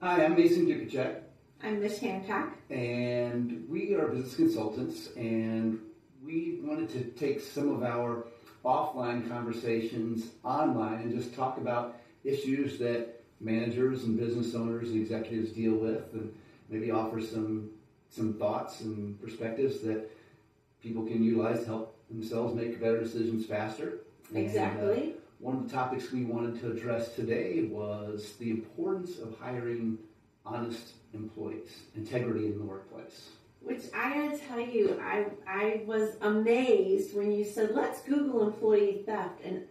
Hi, I'm Mason Duchatschek, I'm Mich Hancock. and we are business consultants, and we wanted to take some of our offline conversations online and just talk about issues that managers and business owners and executives deal with, and maybe offer some some thoughts and perspectives that people can utilize to help themselves make better decisions faster. And, uh, Exactly. One of the topics we wanted to address today was the importance of hiring honest employees, integrity in the workplace. Which I gotta tell you, I I was amazed when you said let's Google employee theft, and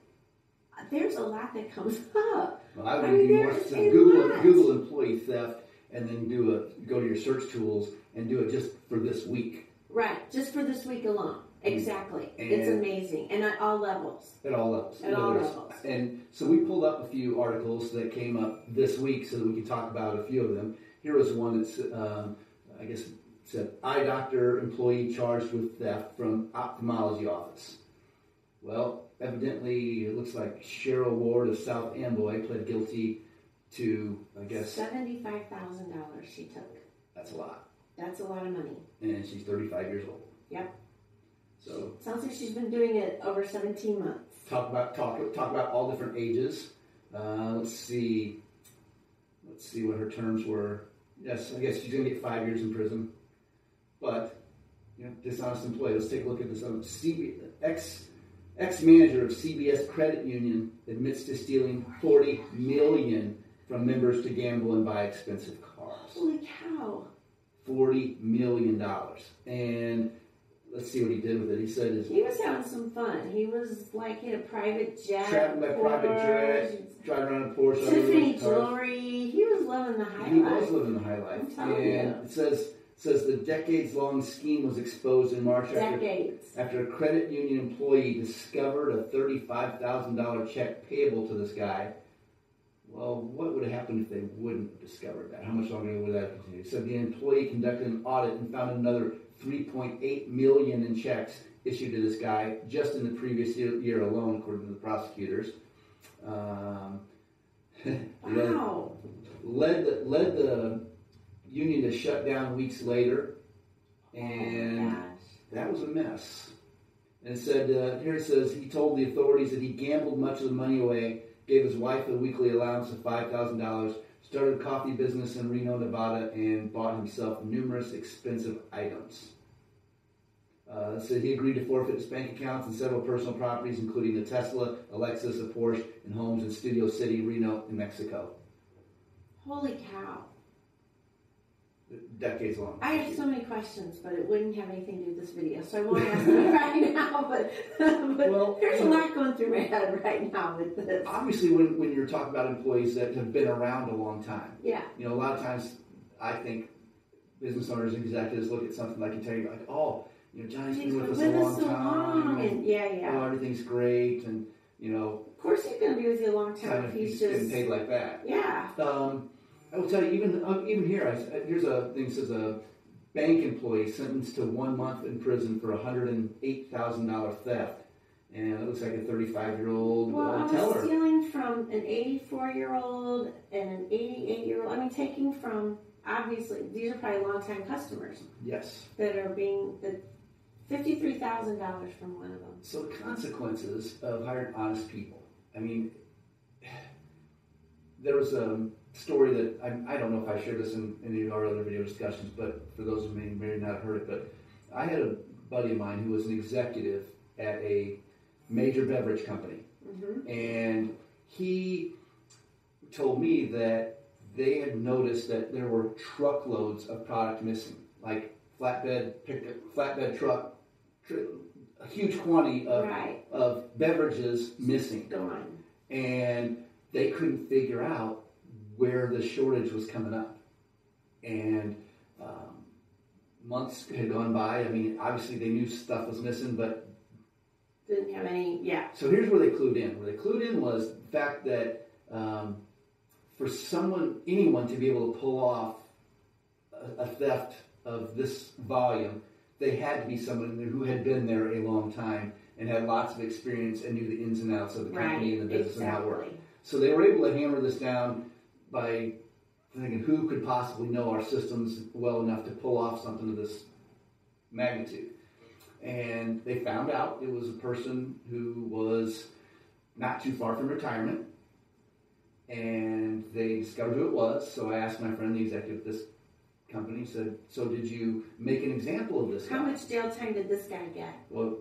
there's a lot that comes up. Well, I would I mean, be more to Google lot. Google employee theft and then do a go to your search tools and do it just for this week Right, just for this week alone. Exactly. it's amazing, and at all levels. at all levels. At all levels. And so we pulled up a few articles that came up this week so that we could talk about a few of them. Here was one that's, um, I guess, said eye doctor employee charged with theft from ophthalmology office. Well, evidently, it looks like Cheryl Ward of South Amboy pled guilty to, I guess, Seventy-five thousand dollars she took. that's a lot. That's a lot of money. And she's 35 years old. Yep. So Sounds like she's been doing it over seventeen months. talk about talk talk about all different ages. Uh, let's see. Let's see what her terms were. Yes, I guess she's gonna get five years in prison. But you know, dishonest employee. Let's take a look at this. Um, CB, ex ex manager of CBS Credit Union admits to stealing forty million from members to gamble and buy expensive cars. Holy cow! Forty million dollars. And let's see what he did with it. He said his He was having some fun. He was like in a private jet. traveling by private jet, driving around in a Porsche. Tiffany jewelry. He was living the high He life. was living the high life. I'm and you. it says says the decades long scheme was exposed in March after, after a credit union employee discovered a thirty five thousand dollar check payable to this guy. Well, what would have happened if they wouldn't have discovered that? How much longer would that continue? So the employee conducted an audit and found another 3.8 million in checks issued to this guy just in the previous year, year alone, according to the prosecutors. Um, led, Wow. led the led the union to shut down weeks later, oh and gosh. that was a mess. And said uh, here it says he told the authorities that he gambled much of the money away, gave his wife a weekly allowance of five thousand dollars, started a coffee business in Reno, Nevada, and bought himself numerous expensive items. Uh, said he agreed to forfeit his bank accounts and several personal properties, including a Tesla, a Lexus, a Porsche, and homes in Studio City, Reno, in Mexico. Holy cow. Decades long. I have so many questions, but it wouldn't have anything to do with this video, so I won't ask them right now. But, but Well, there's a lot going through my head right now with this. Obviously, when, when you're talking about employees that have been around a long time, Yeah. you know, a lot of times I think business owners and executives look at something like you, like, oh, you know, Johnny's been with us a long so time. long, and yeah, Oh, yeah. everything's great, and you know, Of course, he's going to be with you a long time if he's just paid like that. yeah. Um, I will tell you, even uh, even here, I, here's a thing says a bank employee sentenced to one month in prison for a hundred and eight thousand dollar theft, and it looks like a thirty five year old Well, I uh, was stealing from an 84 year old and an 88 year old. I mean, taking from obviously these are probably longtime customers Yes. that are being the fifty-three thousand dollars from one of them. So the consequences of hiring honest people. I mean, there was a story that I, I don't know if I shared this in any of our other video discussions, but for those of you who may may not have heard it, but I had a buddy of mine who was an executive at a major beverage company, hmm and he told me that they had noticed that there were truckloads of product missing, like flatbed pickup, flatbed truck, tr- a huge quantity of Right, of beverages missing, gone. and they couldn't figure out where the shortage was coming up. And um, months had gone by. I mean, obviously they knew stuff was missing, but Didn't have any. Yeah, so here's where they clued in. Where they clued in was the fact that um, for someone, anyone to be able to pull off a, a theft of this volume, they had to be someone who had been there a long time and had lots of experience and knew the ins and outs of the company right. and the business and how it worked. So they were able to hammer this down by thinking who could possibly know our systems well enough to pull off something of this magnitude. And they found out it was a person who was not too far from retirement. And they discovered who it was. So I asked my friend, the executive of this company, said, So did you make an example of this How guy? much jail time did this guy get? Well,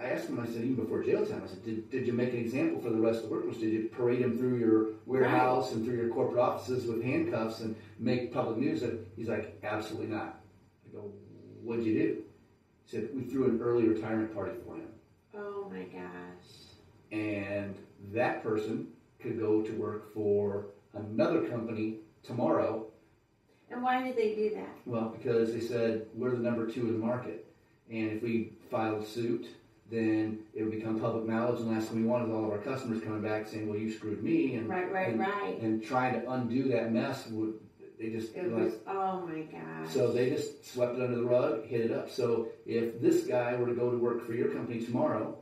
I asked him, I said, even before jail time, I said, did, did you make an example for the rest of the workers? Did you parade him through your warehouse and through your corporate offices with handcuffs and make public news? And He's like, absolutely not. I go, what'd you do? He said, we threw an early retirement party for him. Oh my gosh. And that person could go to work for another company tomorrow. And why did they do that? Well, because they said, we're the number two in the market. And if we filed suit, then it would become public knowledge. And the last thing we want is all of our customers coming back saying, "Well, you screwed me," and Right, right, and, right. and trying to undo that mess would they just It like, was, oh my gosh. so they just swept it under the rug, hit it up. So if this guy were to go to work for your company tomorrow,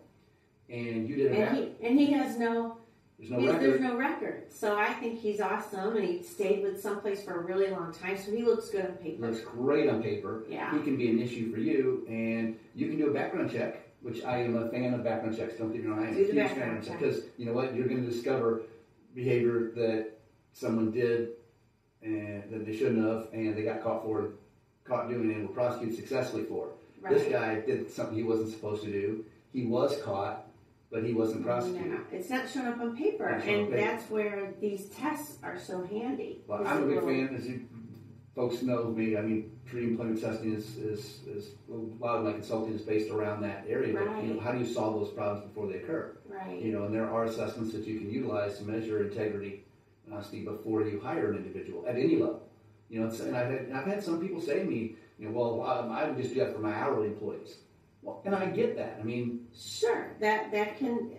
and you didn't and have, he and he has no, there's no he's- there's record. no record. So I think he's awesome, and he stayed with someplace for a really long time. So he looks good on paper. Looks great on paper. Yeah. He can be an issue for you, and you can do a background check, which I am a fan of background checks. Don't get me wrong, I am Do a huge fan of check. because you know what, you're going to discover behavior that someone did and that they shouldn't have, and they got caught for, caught doing, and were prosecuted successfully for. Right. This guy did something he wasn't supposed to do. He was caught, but he wasn't prosecuted. No, it's not showing up on paper, and paper. that's where these tests are so handy. Well, I'm a big fan, as you folks know me. I mean, pre-employment testing is, is, is a lot of my consulting is based around that area. But you know, Right. how do you solve those problems before they occur? Right. You know, and there are assessments that you can utilize to measure integrity and honesty before you hire an individual at any level. You know, and I've had, I've had some people say to me, you know, well, um, I would just do that for my hourly employees. Well, and I get that. I mean, Sure, that that can,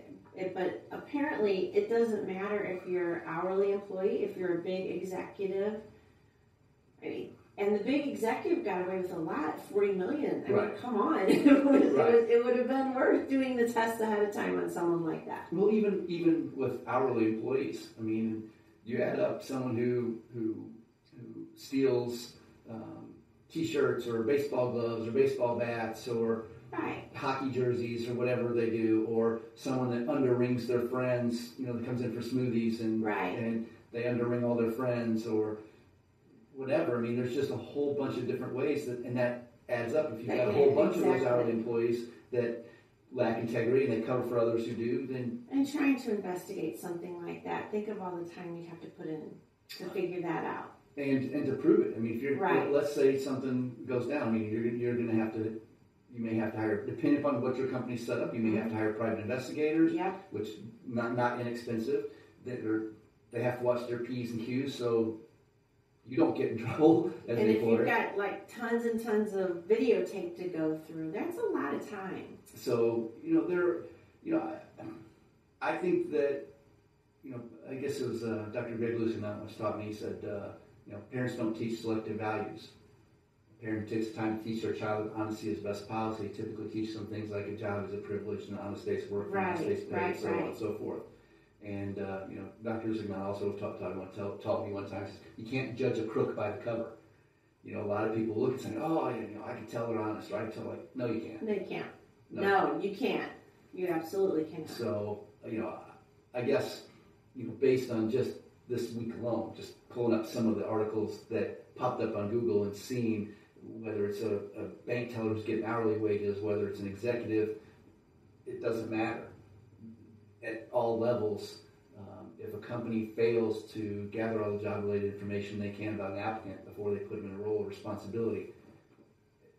but apparently it doesn't matter if you're hourly employee, if you're a big executive. Mean, and the big executive got away with a lot, forty million. I Right. mean, come on, it, was, Right. it, was, it would have been worth doing the test ahead of time on someone like that. Well, even even with hourly employees, I mean, you add up someone who who who steals um, t-shirts or baseball gloves or baseball bats or Right, hockey jerseys or whatever they do, or someone that underrings their friends, you know, that comes in for smoothies and Right. and they underring all their friends or whatever. I mean, there's just a whole bunch of different ways that, and that adds up. If you've got a whole bunch of those hourly employees that lack integrity and they cover for others who do, then and trying to investigate something like that. Think of all the time you'd have to put in to figure that out. and and to prove it. I mean, if you're Right. let's say something goes down, I mean, you're you're going to have to. You may have to hire, depending upon what your company's set up, you may have to hire private investigators, Yep, which not not inexpensive. That are they have to watch their p's and q's so you don't get in trouble as and an if you've got like tons and tons of videotape to go through, that's a lot of time. So you know there, you know, I, I think that you know I guess it was uh, Dr. Greg Lucien that once taught me. He said, uh, you know, parents don't teach selective values. A parent takes the time to teach their child that honesty is best policy. Typically, teach them things like a job is a privilege and an honest day's work, an honest day's pay, right, and so on and so forth. And uh, you know, Dr. Zigman also taught, taught, me one, tell, taught me one time. He says, you can't judge a crook by the cover. You know, a lot of people look and say, "Oh, you know, I can tell they're honest." Or I can tell, like, no, you can't. No, you can't. No. No, you can't. You absolutely cannot. So, you know, I guess, you know, based on just this week alone, just pulling up some of the articles that popped up on Google and seeing whether it's a, a bank teller who's getting hourly wages, whether it's an executive, it doesn't matter. At all levels, um, if a company fails to gather all the job related information they can about an applicant before they put them in a role of responsibility,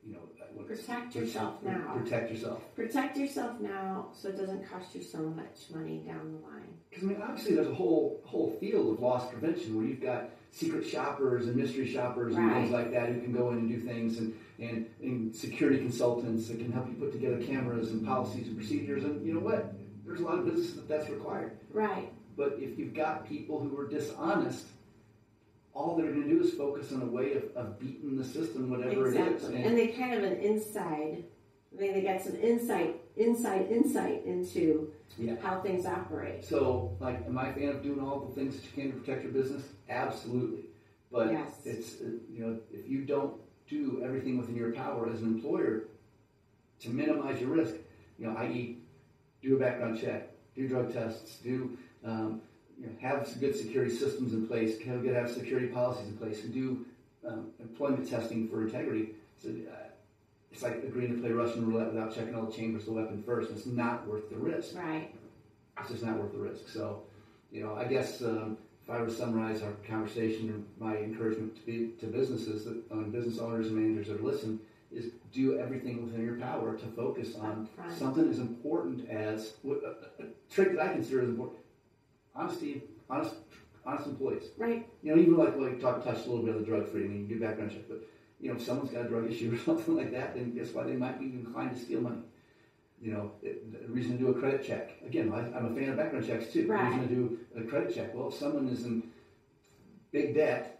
you know, Protect yourself now. Protect yourself. Protect yourself now so it doesn't cost you so much money down the line. Because I mean, obviously, there's a whole whole field of loss prevention where you've got secret shoppers and mystery shoppers and things like that who can go in and do things, and, and and security consultants that can help you put together cameras and policies and procedures. And you know what? There's a lot of businesses that that's required. Right. But if you've got people who are dishonest, all they're going to do is focus on a way of, of beating the system, whatever it is. exactly. And they kind of an inside. They they got some insight, inside insight into yeah. how things operate. So, like, am I a fan of doing all the things that you can to protect your business? Absolutely. But Yes. it's uh, you know if you don't do everything within your power as an employer to minimize your risk, you know, i.e., do a background check, do drug tests, do um, you know, have some good security systems in place, have good have security policies in place, and do um, employment testing for integrity. So, uh, it's like agreeing to play Russian roulette without checking all the chambers of the weapon first. It's not worth the risk. Right. It's just not worth the risk. So, you know, I guess um, if I were to summarize our conversation and my encouragement to, be, to businesses, that, on business owners and managers that are listening, is do everything within your power to focus on Upfront. something as important as what, a, a trait that I consider as important: honesty, honest, honest employees. Right. You know, even like like talk touched a little bit of the drug free. I mean, you do background check, but you know, if someone's got a drug issue or something like that, then guess what? They might be inclined to steal money. You know, it, the reason to do a credit check. Again, I, I'm a fan of background checks too. Right. The reason to do a credit check. Well, if someone is in big debt,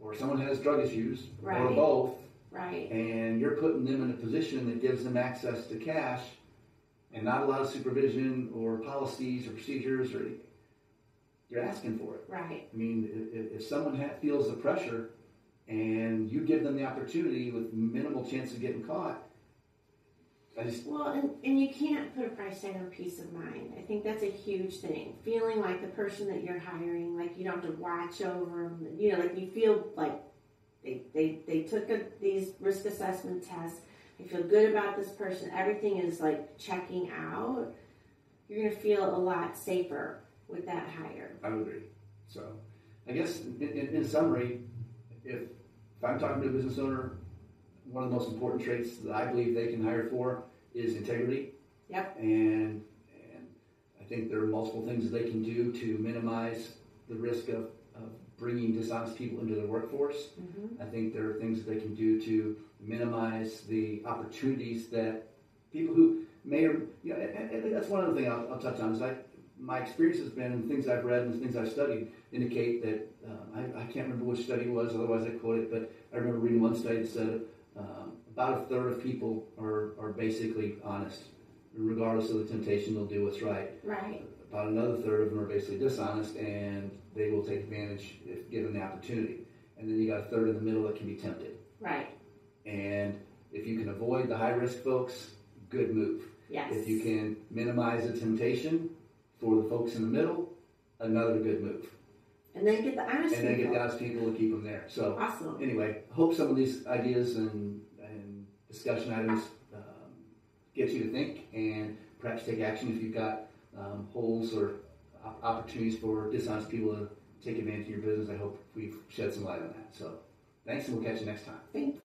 or someone has drug issues, or both, Right. and you're putting them in a position that gives them access to cash and not a lot of supervision or policies or procedures or you're asking for it. Right. I mean, if, if someone ha- feels the pressure and you give them the opportunity with minimal chance of getting caught, I just Well, and, and you can't put a price tag on peace of mind. I think that's a huge thing. Feeling like the person that you're hiring, like you don't have to watch over them. You know, like you feel like they, they, they took a, these risk assessment tests. They feel good about this person. Everything is like checking out. You're going to feel a lot safer with that hire. I would agree. So, I guess in, in, in summary, if, if I'm talking to a business owner, one of the most important traits that I believe they can hire for is integrity. Yep. And and I think there are multiple things that they can do to minimize the risk of bringing dishonest people into the workforce. Mm-hmm. I think there are things that they can do to minimize the opportunities that people who may or you know, that's one other thing I'll, I'll touch on is I my experience has been and things I've read and things I've studied indicate that um, I, I can't remember which study it was otherwise I quote it but I remember reading one study that said um, about a third of people are, are basically honest regardless of the temptation they'll do what's right Right. About another third of them are basically dishonest and they will take advantage if given the opportunity. And then you got a third in the middle that can be tempted. Right. And if you can avoid the high risk folks, good move. Yes. If you can minimize the temptation for the folks in the middle, another good move. and then get the honest And then get people. the honest people to keep them there. So Awesome. anyway, hope some of these ideas and, and discussion items um, get you to think and perhaps take action if you've got um, holes or opportunities for dishonest people to take advantage of your business. I hope we've shed some light on that. So thanks, and we'll catch you next time. Thank